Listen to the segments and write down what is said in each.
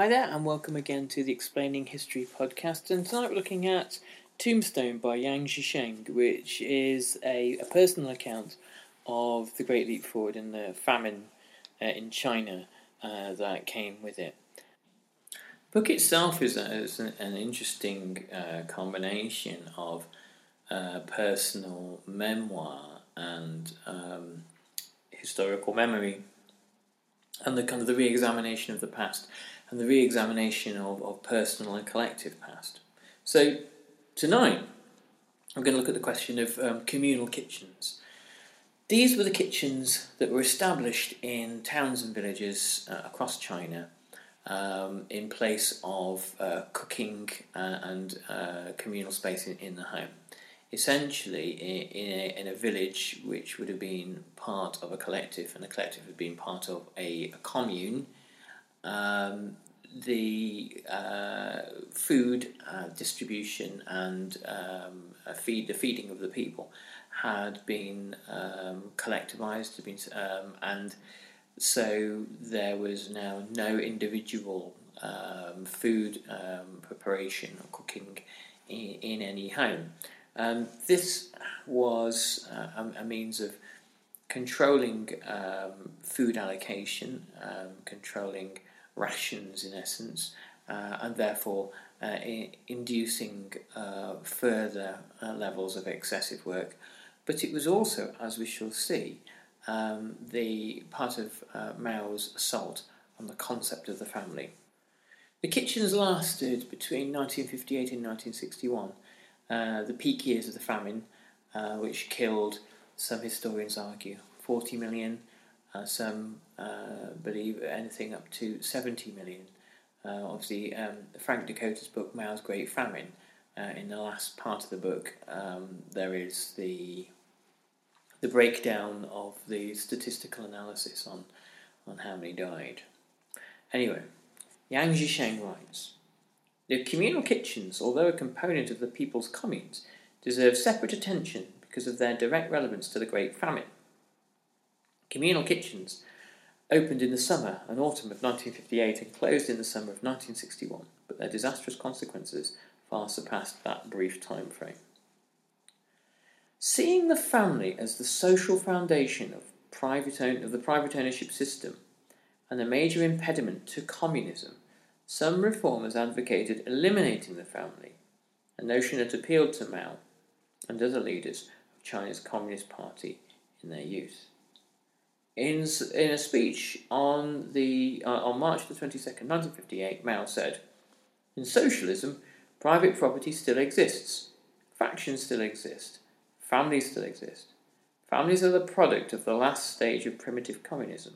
Hi there, and welcome again to the Explaining History podcast. And tonight we're looking at Tombstone by Yang Jisheng, which is a, a personal account of the Great Leap Forward and the famine uh, in China uh, that came with it. The book itself is, a, is an, an, interesting uh, combination of uh, personal memoir and um, historical memory, and the kind of the re-examination of the past and the re examination of, of personal and collective past. So, tonight I'm going to look at the question of um, communal kitchens. These were the kitchens that were established in towns and villages uh, across China um, in place of uh, cooking uh, and uh, communal space in, in, the home. Essentially, in, a, in, a, village which would have been part of a collective, and the collective had been part of a, a commune, um, the uh, food uh, distribution and um, feed the feeding of the people had been um, collectivized, had been, um, and so there was now no individual um, food um, preparation or cooking in, in any home. Um, this was uh, a, a, means of controlling food allocation, controlling rations in essence, uh, and therefore uh, inducing uh, further uh, levels of excessive work. But it was also, as we shall see, um, the part of uh, Mao's assault on the concept of the family. The kitchens lasted between 1958 and 1961, uh, the peak years of the famine, which killed, some historians argue, 40 million uh, some uh, believe anything up to 70 million. Uh, obviously, um, Frank Dikötter's book, Mao's Great Famine, uh, in the last part of the book, um, there is the the breakdown of the statistical analysis on, on how many died. Anyway, Yang Jisheng writes The communal kitchens, although a component of the people's communes, deserve separate attention because of their direct relevance to the Great Famine. Communal kitchens opened in the summer and autumn of 1958 and closed in the summer of 1961, but their disastrous consequences far surpassed that brief time frame. Seeing the family as the social foundation of, private own, of the private ownership system and a major impediment to communism, some reformers advocated eliminating the family, a notion that appealed to Mao and other leaders of China's Communist Party in their youth. In, in a speech on, the, uh, on March the 22nd, 1958, Mao said, In socialism, private property still exists, factions still exist, families still exist. Families are the product of the last stage of primitive communism,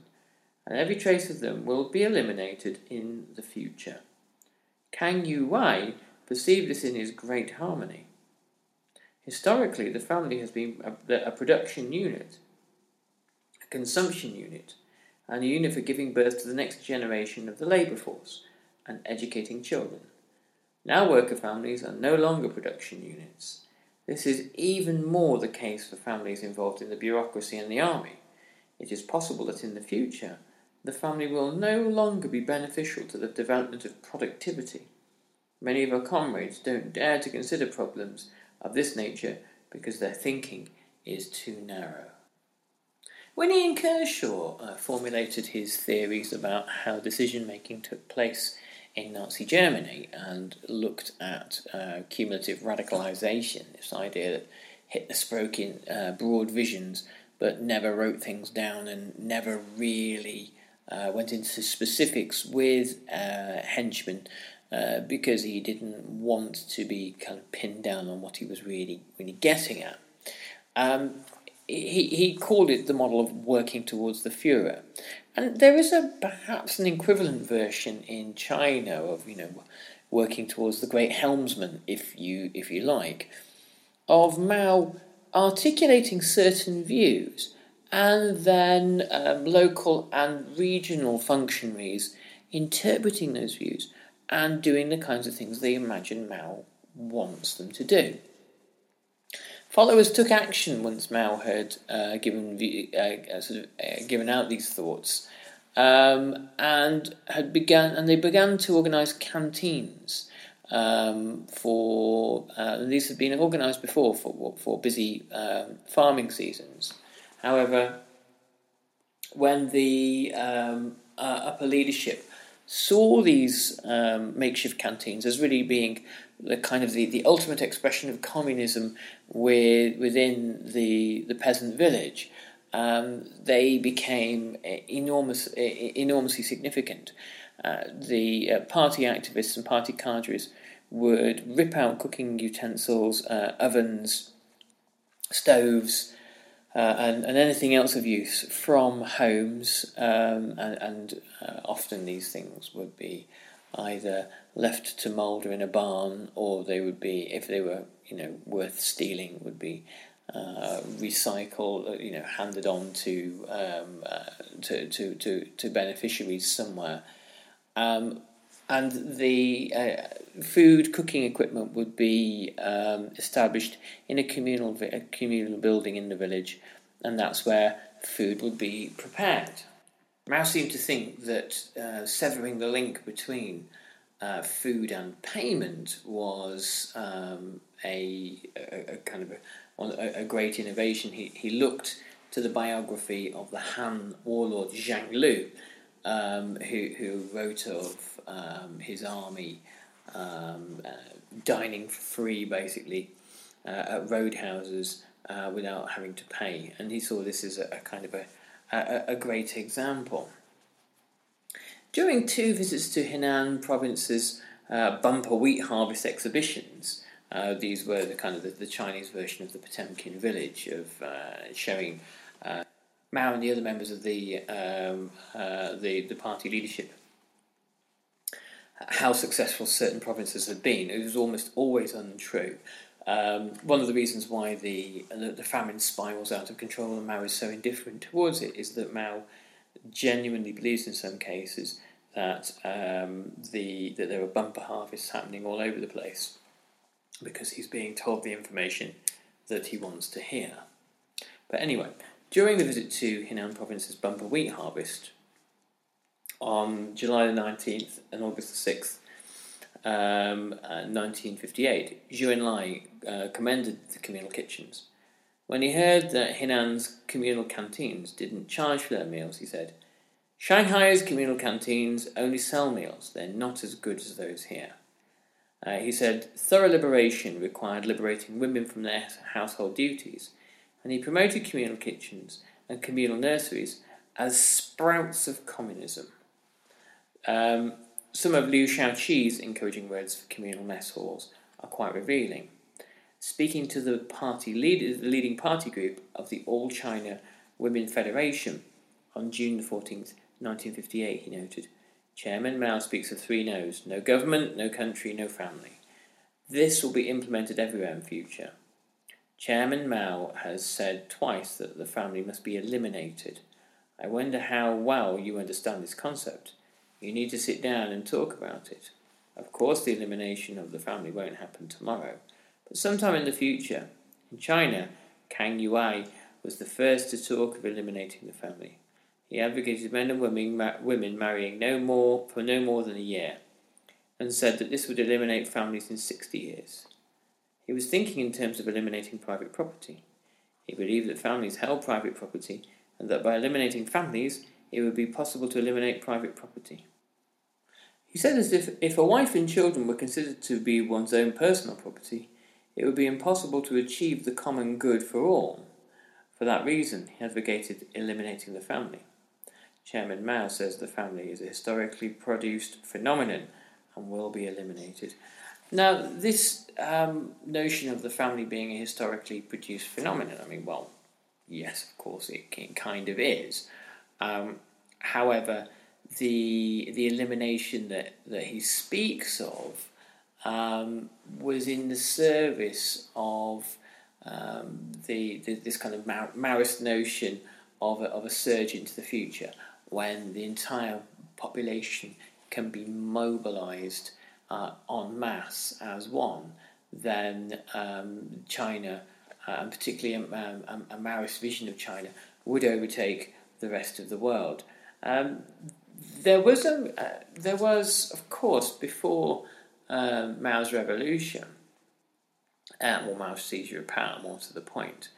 and every trace of them will be eliminated in the future. Kang Youwei perceived this in his Great Harmony. Historically, the family has been a, a production unit, consumption unit, and a unit for giving birth to the next generation of the labour force and educating children. Now, worker families are no longer production units. This is even more the case for families involved in the bureaucracy and the army. It is possible that in the future, the family will no longer be beneficial to the development of productivity. Many of our comrades don't dare to consider problems of this nature because their thinking is too narrow. When Ian Kershaw uh, formulated his theories about how decision making took place in Nazi Germany and looked at uh, cumulative radicalization, this idea that Hitler spoke in uh, broad visions but never wrote things down and never really uh, went into specifics with uh, henchmen uh, because he didn't want to be kind of pinned down on what he was really really getting at. Um, he, he called it the model of working towards the Fuhrer. And there is a perhaps an equivalent version in China of, you know, working towards the great helmsman, if you if you like, of Mao articulating certain views and then um, local and regional functionaries interpreting those views and doing the kinds of things they imagine Mao wants them to do. Followers took action once Mao had uh, given uh, sort of uh, given out these thoughts, um, and had begun and they began to organise canteens um, for uh, these had been organised before for for busy um, farming seasons. However, when the um, uh, upper leadership saw these um, makeshift canteens as really being the kind of the, the ultimate expression of communism with, within the the peasant village, um, they became enormous, enormously significant. Uh, the uh, party activists and party cadres would rip out cooking utensils, uh, ovens, stoves, uh, and, and anything else of use from homes, um, and, and uh, often these things would be either left to moulder in a barn, or they would be, if they were, you know, worth stealing, would be uh, recycled, uh, you know, handed on to, um, uh, to, to, to, to beneficiaries somewhere. Um, and the uh, food cooking equipment would be um, established in a communal a communal building in the village, and that's where food would be prepared. Mao seemed to think that uh, severing the link between uh, food and payment was um, a, a, a, kind of a, a, great innovation. He, he looked to the biography of the Han warlord Zhang Lu, um, who, who wrote of um, his army um, uh, dining for free, basically, uh, at roadhouses uh, without having to pay. And he saw this as a, a kind of a, a, a, great example. During two visits to Henan province's uh, bumper wheat harvest exhibitions, uh, these were the kind of the, the, Chinese version of the Potemkin village of uh, showing Mao and the other members of the um, uh, the, the party leadership how successful certain provinces had been. It was almost always untrue. Um, one of the reasons why the, the, the famine spirals out of control and Mao is so indifferent towards it is that Mao genuinely believes in some cases that um, the that there are bumper harvests happening all over the place because he's being told the information that he wants to hear. But anyway, during the visit to Henan province's bumper wheat harvest on July the 19th and August the 6th, um, uh, 1958, Zhou Enlai uh, commended the communal kitchens. When he heard that Henan's communal canteens didn't charge for their meals, he said, Shanghai's communal canteens only sell meals, they're not as good as those here. Uh, he said, thorough liberation required liberating women from their household duties and he promoted communal kitchens and communal nurseries as sprouts of communism. Um, some of Liu Shaoqi's encouraging words for communal mess halls are quite revealing. Speaking to the party leader, the leading party group of the All China Women Federation on June 14th, 1958, he noted, Chairman Mao speaks of three no's no government, no country, no family. This will be implemented everywhere in future. Chairman Mao has said twice that the family must be eliminated. I wonder how well you understand this concept. You need to sit down and talk about it. Of course, the elimination of the family won't happen tomorrow, but sometime in the future. In China, Kang Youwei was the first to talk of eliminating the family. He advocated men and women, ma- women marrying no more for no more than a year, and said that this would eliminate families in 60 years. He was thinking in terms of eliminating private property. He believed that families held private property, and that by eliminating families, it would be possible to eliminate private property. He said as if if a wife and children were considered to be one's own personal property, it would be impossible to achieve the common good for all. For that reason, he advocated eliminating the family. Chairman Mao says the family is a historically produced phenomenon and will be eliminated. Now, this um, notion of the family being a historically produced phenomenon, I mean, well, yes, of course, it, kind of is. Um, however, the the elimination that, that he speaks of um, was in the service of um, the, the, this kind of Maoist notion of a, of a surge into the future when the entire population can be mobilized uh, en masse as one, then um, China, uh, and particularly a, um, a, a, Maoist vision of China, would overtake the rest of the world. Um, there was a, uh, there was, of course, before um, Mao's revolution, uh, or Mao's seizure of power, more to the point,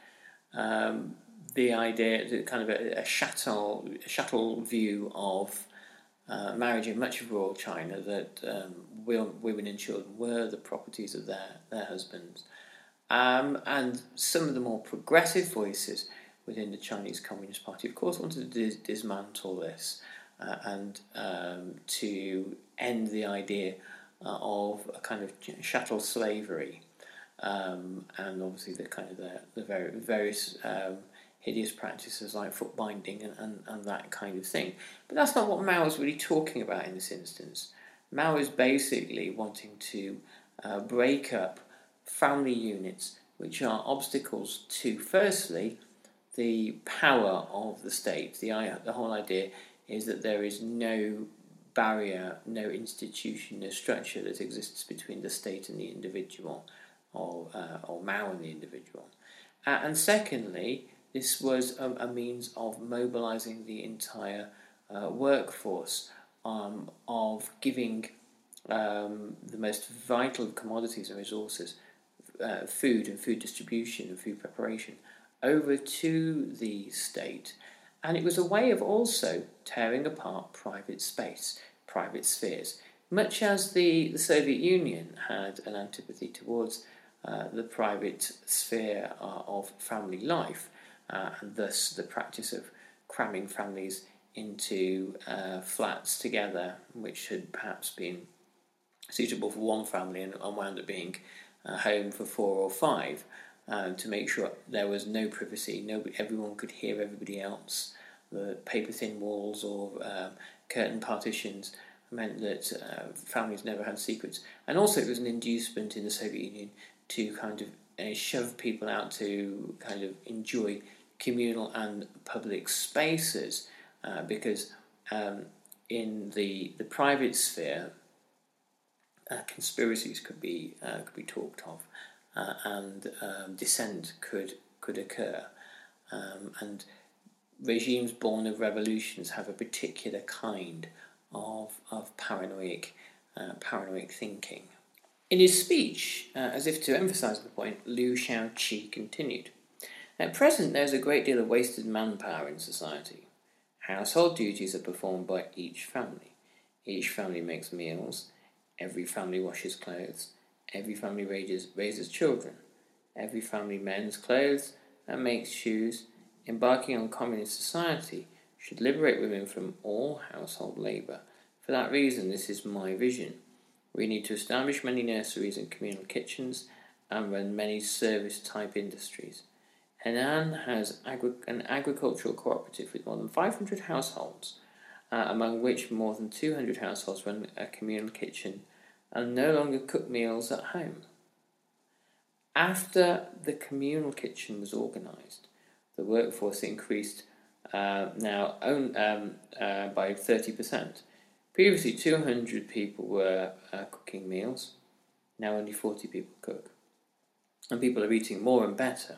um, the idea, the kind of a, a shuttle, a shuttle view of uh, marriage in much of rural China that um, women and children were the properties of their, their husbands. Um, and some of the more progressive voices within the Chinese Communist Party, of course, wanted to dis- dismantle this uh, and um, to end the idea uh, of a kind of chattel slavery. Um, and obviously the kind of the, the very, various um, hideous practices like foot binding and, and, and that kind of thing. But that's not what Mao is really talking about in this instance. Mao is basically wanting to uh, break up family units which are obstacles to, firstly, the power of the state. The, the whole idea is that there is no barrier, no institution, no structure that exists between the state and the individual, or, uh, or Mao and the individual. Uh, and secondly, this was a, a, means of mobilizing the entire uh, workforce, um, of giving um, the most vital commodities and resources, uh, food and food distribution and food preparation, over to the state. And it was a way of also tearing apart private space, private spheres, much as the, the Soviet Union had an antipathy towards uh, the private sphere uh, of family life, uh, and thus the practice of cramming families into uh, flats together, which had perhaps been suitable for one family and, wound up being a home for four or five um, to make sure there was no privacy, nobody, everyone could hear everybody else. The paper thin walls or um, curtain partitions meant that uh, families never had secrets. And also, it was an inducement in the Soviet Union to kind of uh, shove people out to kind of enjoy communal and public spaces uh, because um, in the, the private sphere, uh, conspiracies could be uh, could be talked of uh, and um, dissent could could occur. Um, and regimes born of revolutions have a particular kind of, of paranoid, uh, paranoid thinking. In his speech, uh, as if to emphasize the point, Liu Shaoqi continued At present, there is a great deal of wasted manpower in society. Household duties are performed by each family. Each family makes meals, every family washes clothes, Every family raises, raises children. Every family mends clothes and makes shoes. Embarking on communist society should liberate women from all household labour. For that reason, this is my vision. We need to establish many nurseries and communal kitchens and run many service type industries. Henan has agri- an agricultural cooperative with more than 500 households, uh, among which more than 200 households run a communal kitchen and no longer cook meals at home. After the communal kitchen was organised, the workforce increased uh, now own, um, uh, by 30%. Previously, 200 people were uh, cooking meals, now only 40 people cook. And people are eating more and better.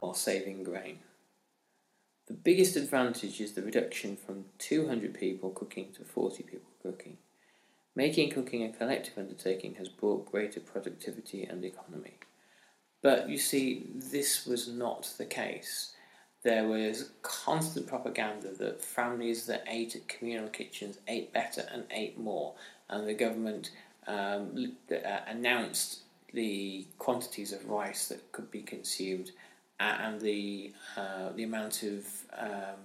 While saving grain. The biggest advantage is the reduction from 200 people cooking to 40 people cooking. Making cooking a collective undertaking has brought greater productivity and economy. But you see, this was not the case. There was constant propaganda that families that ate at communal kitchens ate better and ate more, and the government um, announced the quantities of rice that could be consumed and the uh, the amount of um,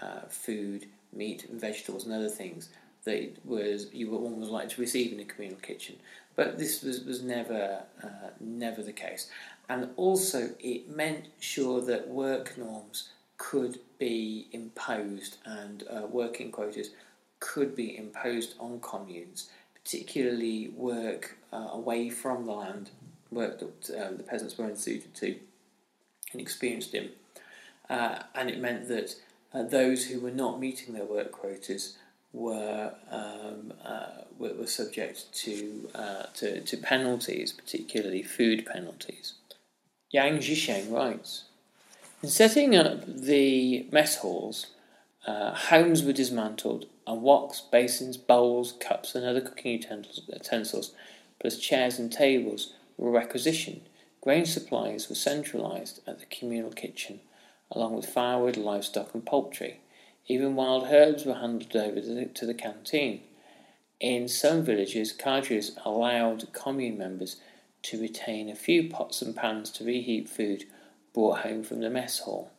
uh, food, meat, and vegetables, and other things that it was you were almost like to receive in a communal kitchen. But this was was never uh, never the case, and also it meant sure that work norms could be imposed and uh, working quotas could be imposed on communes, particularly work uh, away from the land, work that uh, the peasants weren't suited to experienced in. Uh, and it meant that uh, those who were not meeting their work quotas were um, uh, were, were, subject to, uh, to, to penalties, particularly food penalties. Yang Jisheng writes In setting up the mess halls, uh, homes were dismantled, and woks, basins, bowls, cups, and other cooking utensils, plus chairs and tables, were requisitioned Grain supplies were centralised at the communal kitchen, along with firewood, livestock, and poultry. Even wild herbs were handed over to the, to the canteen. In some villages, cadres allowed commune members to retain a few pots and pans to reheat food brought home from the mess hall.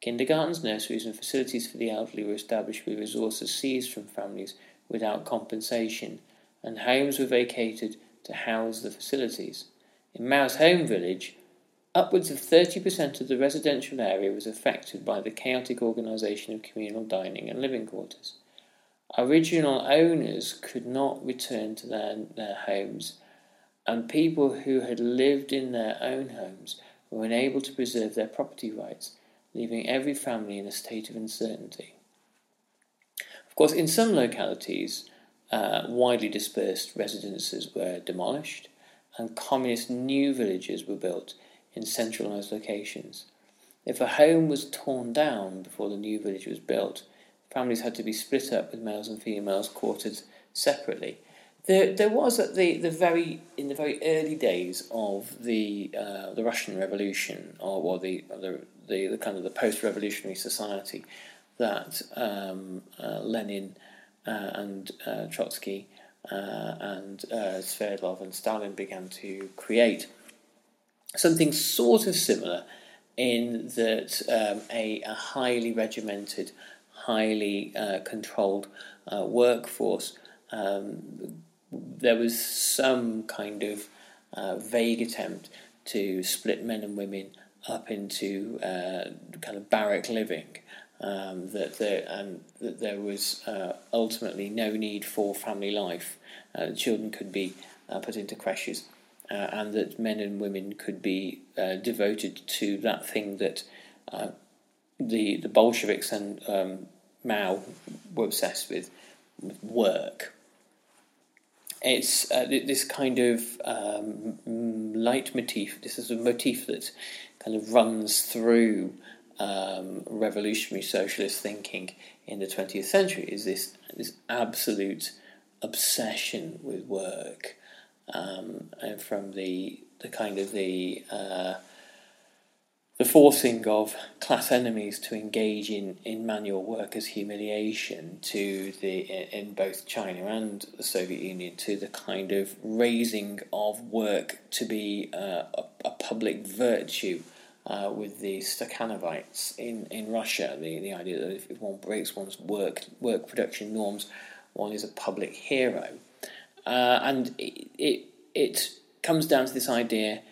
Kindergartens, nurseries, and facilities for the elderly were established with resources seized from families without compensation, and homes were vacated to house the facilities. In Mao's home village, upwards of 30% of the residential area was affected by the chaotic organisation of communal dining and living quarters. Original owners could not return to their, their homes, and people who had lived in their own homes were unable to preserve their property rights, leaving every family in a state of uncertainty. Of course, in some localities, uh, widely dispersed residences were demolished and communist new villages were built in centralized locations. If a home was torn down before the new village was built, families had to be split up with males and females quartered separately. There, there was at the, the very in the very early days of the uh, the Russian Revolution, or, the, the, the the kind of the post-revolutionary society that um, uh, Lenin uh, and uh, Trotsky uh, and uh, Sverdlov and Stalin began to create something sort of similar in that um, a, a, highly regimented, highly uh, controlled uh, workforce um, there was some kind of uh, vague attempt to split men and women up into uh, kind of barrack living. Um, that there and that there was uh, ultimately no need for family life. Uh, children could be uh, put into creches, uh, and that men and women could be uh, devoted to that thing that uh, the the Bolsheviks and um, Mao were obsessed with, with work. It's this kind of um, leitmotif. This is a motif that kind of runs through um, revolutionary socialist thinking in the 20th century. Is this this absolute obsession with work, um, and from the the kind of the uh, the forcing of class enemies to engage in, in manual work as humiliation to the in both China and the Soviet Union to the kind of raising of work to be uh, a, a, public virtue uh, with the Stakhanovites in, in Russia the, the idea that if one breaks one's work work production norms one is a public hero uh, and it, it, it comes down to this idea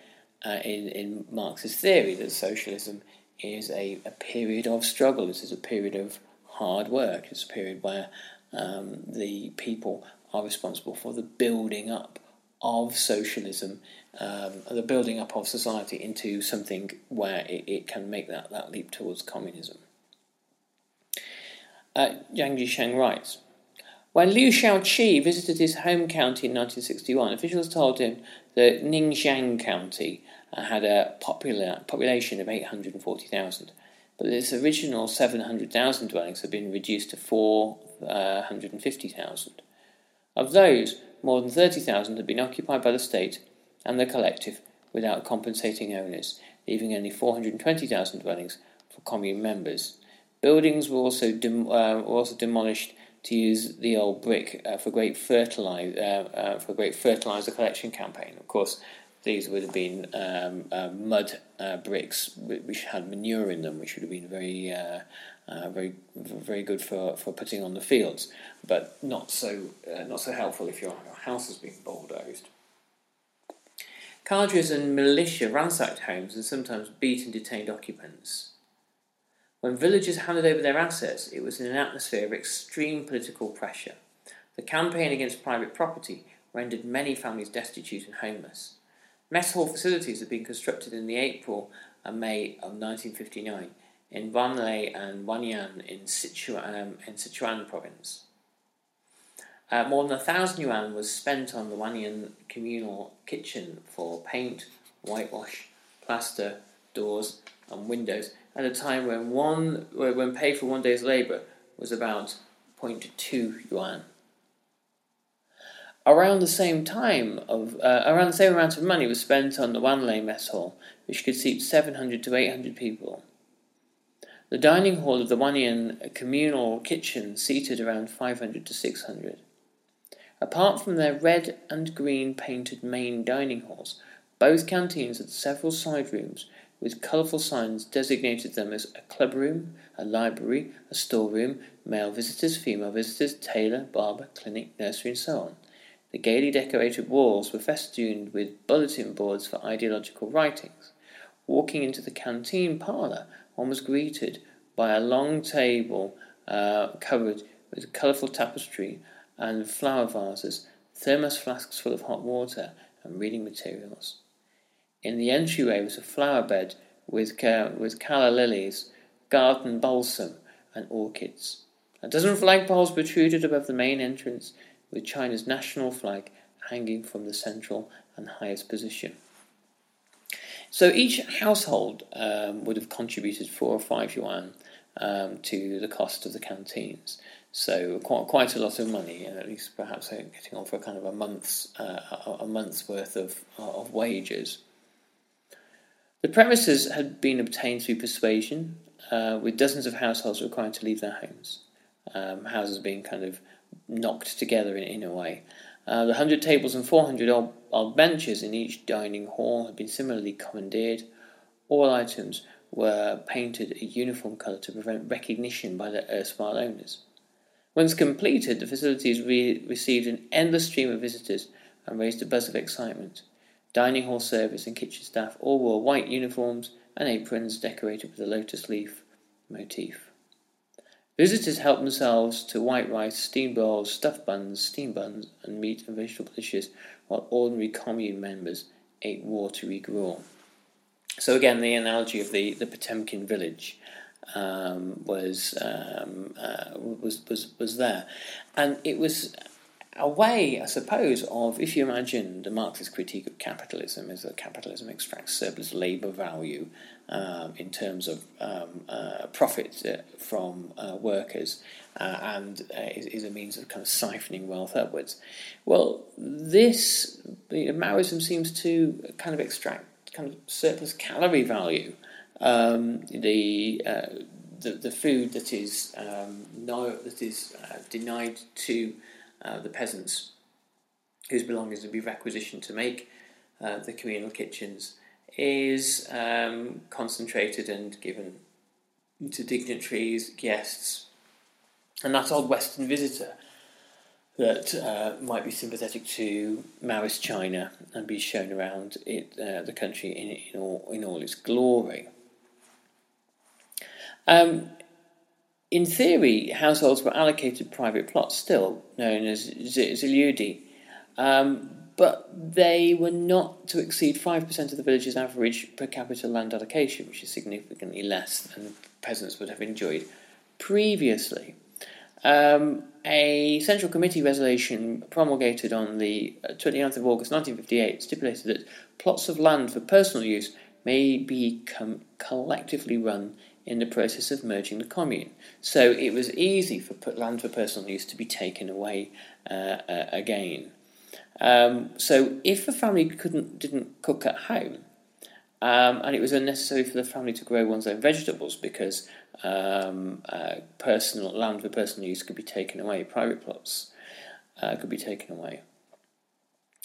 uh, in, in Marxist theory that socialism is a, a period of struggle. This is a period of hard work. It's a period where um, the people are responsible for the building up of socialism, um, the building up of society into something where it, it can make that, that leap towards communism. Uh, Yang Jisheng writes, when Liu Shaoqi visited his home county in 1961, officials told him that Ningxiang County uh, had a popular population of 840,000, but its original 700,000 dwellings had been reduced to 450,000. Of those, more than 30,000 had been occupied by the state and the collective without compensating owners, leaving only 420,000 dwellings for commune members. Buildings were also, dem- uh, were also demolished to use the old brick uh, for great fertilizer uh, uh, for a great fertilizer collection campaign. Of course, these would have been um, uh, mud uh, bricks which had manure in them, which would have been very uh, very very good for, for putting on the fields, but not so not so helpful if your house has been bulldozed. Cadres and militia ransacked homes and sometimes beat and detained occupants. When villagers handed over their assets, it was in an atmosphere of extreme political pressure. The campaign against private property rendered many families destitute and homeless. Mess hall facilities had been constructed in the April and May of 1959 in Wanlei and Wanyan in Sichuan, um, in Sichuan province. Uh, more than a thousand yuan was spent on the Wanyan communal kitchen for paint, whitewash, plaster, doors, and windows, at a time when one when paid for one day's labour was about 0.2 yuan. Around the same time of uh, around the same amount of money was spent on the Wanlei mess hall, which could seat 700 to 800 people. The dining hall of the Wanyan communal kitchen seated around 500 to 600. Apart from their red and green painted main dining halls, both canteens had several side rooms with colourful signs designated them as a club room, a library, a storeroom, male visitors, female visitors, tailor, barber, clinic, nursery, and so on. The gaily decorated walls were festooned with bulletin boards for ideological writings. Walking into the canteen parlour, one was greeted by a long table uh, covered with colourful tapestry and flower vases, thermos flasks full of hot water, and reading materials. In the entryway was a flower bed with, uh, with calla lilies, garden balsam, and orchids. A dozen flagpoles protruded above the main entrance, with China's national flag hanging from the central and highest position. So each household um, would have contributed four or five yuan um, to the cost of the canteens. So quite quite a lot of money, at least perhaps getting on for kind of a month's uh, a month's worth of of wages. The premises had been obtained through persuasion, uh, with dozens of households required to leave their homes. Um, houses being kind of knocked together in, in a way. Uh, the hundred tables and four hundred odd, odd benches in each dining hall had been similarly commandeered. All items were painted a uniform colour to prevent recognition by their erstwhile owners. Once completed, the facilities re- received an endless stream of visitors and raised a buzz of excitement. Dining hall service and kitchen staff all wore white uniforms and aprons decorated with a lotus leaf motif. Visitors helped themselves to white rice, steamed balls, stuffed buns, steamed buns, and meat and vegetable dishes, while ordinary commune members ate watery gruel. So again, the analogy of the, the Potemkin village um, was, um, uh, was was was there, and it was a way, I suppose, of if you imagine the Marxist critique of capitalism is that capitalism extracts surplus labour value um, in terms of um, uh, profit uh, from uh, workers uh, and uh, is, is, a means of kind of siphoning wealth upwards. Well, this Maoism seems to kind of extract kind of surplus calorie value. Um, the, uh, the the food that is um, no that is denied to uh, the peasants whose belongings would be requisitioned to make uh, the communal kitchens is um, concentrated and given to dignitaries, guests, and that old Western visitor that uh, might be sympathetic to Maoist China and be shown around it, uh, the country in, in, all, in all its glory. Um, in theory, households were allocated private plots, still known as ziliudi, um, but they were not to exceed 5% of the village's average per capita land allocation, which is significantly less than peasants would have enjoyed previously. Um, a Central Committee resolution promulgated on the 29th uh, of August 1958 stipulated that plots of land for personal use may become collectively run in the process of merging the commune. So it was easy for land for personal use to be taken away uh, uh, again. Um, so if a family couldn't didn't cook at home, um, and it was unnecessary for the family to grow one's own vegetables because um, uh, personal land for personal use could be taken away, private plots uh, could be taken away,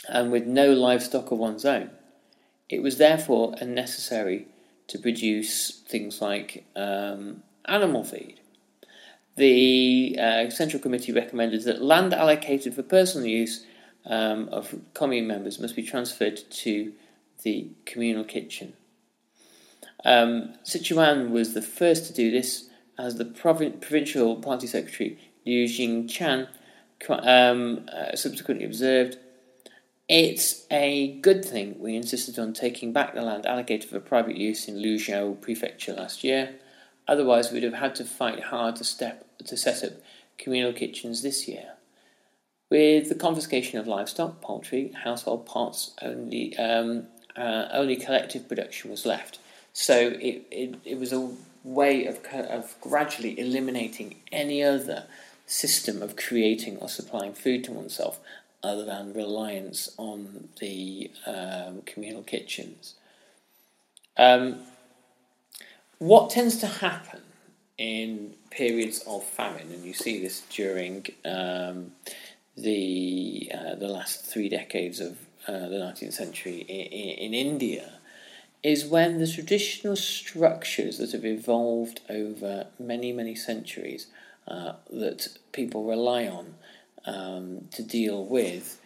and with no livestock of one's own, it was therefore unnecessary to produce things like um, animal feed. The uh, Central Committee recommended that land allocated for personal use um, of commune members must be transferred to the communal kitchen. Um, Sichuan was the first to do this, as the provin- provincial party secretary Li Jingquan um, uh, subsequently observed. It's a good thing we insisted on taking back the land allocated for private use in Luzhou Prefecture last year. Otherwise, we'd have had to fight hard to, step, to set up communal kitchens this year. With the confiscation of livestock, poultry, household pots, only um, uh, only collective production was left. So it, it, it was a way of, of gradually eliminating any other system of creating or supplying food to oneself other than reliance on the um, communal kitchens. Um, what tends to happen in periods of famine, and you see this during um, the uh, the last three decades of uh, the 19th century in, in, India, is when the traditional structures that have evolved over many many centuries uh, that people rely on um, to deal with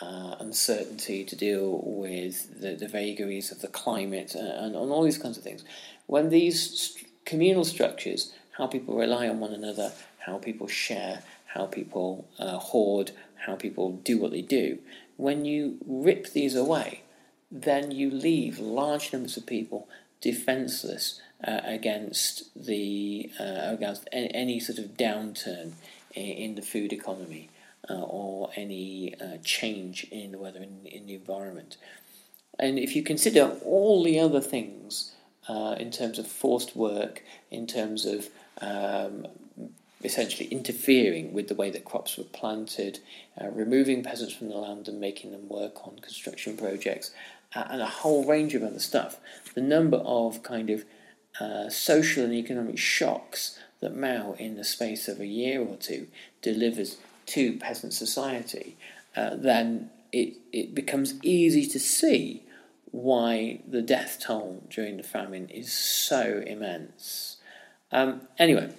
uh, uncertainty, to deal with the, the vagaries of the climate, uh, and, and all these kinds of things. When these st- communal structures, how people rely on one another, how people share, how people uh, hoard, how people do what they do, when you rip these away, then you leave large numbers of people defenseless uh, against the uh, against any, sort of downturn in, in the food economy uh, or any uh, change in the weather in, in, the environment. And if you consider all the other things uh, in terms of forced work, in terms of um, essentially interfering with the way that crops were planted, uh, removing peasants from the land and making them work on construction projects, and a whole range of other stuff, the number of kind of uh, social and economic shocks that Mao, in the space of a year or two, delivers to peasant society, uh, then it, it becomes easy to see why the death toll during the famine is so immense. Um, anyway,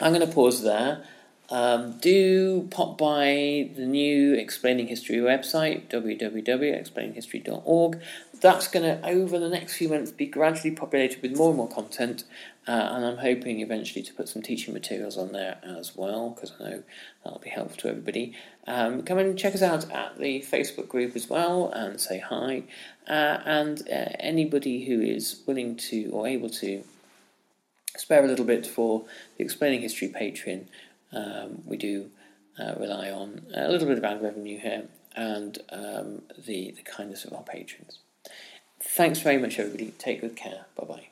I'm going to pause there. Um, do pop by the new Explaining History website, www.explaininghistory.org. That's going to, over the next few months, be gradually populated with more and more content, uh, and I'm hoping eventually to put some teaching materials on there as well, because I know that'll be helpful to everybody. Um, come and check us out at the Facebook group as well and say hi. Uh, and uh, anybody who is willing to or able to spare a little bit for the Explaining History Patreon, um, we do uh, rely on a little bit of ad revenue here and um, the, the kindness of our patrons. Thanks very much, everybody. Take good care. Bye bye.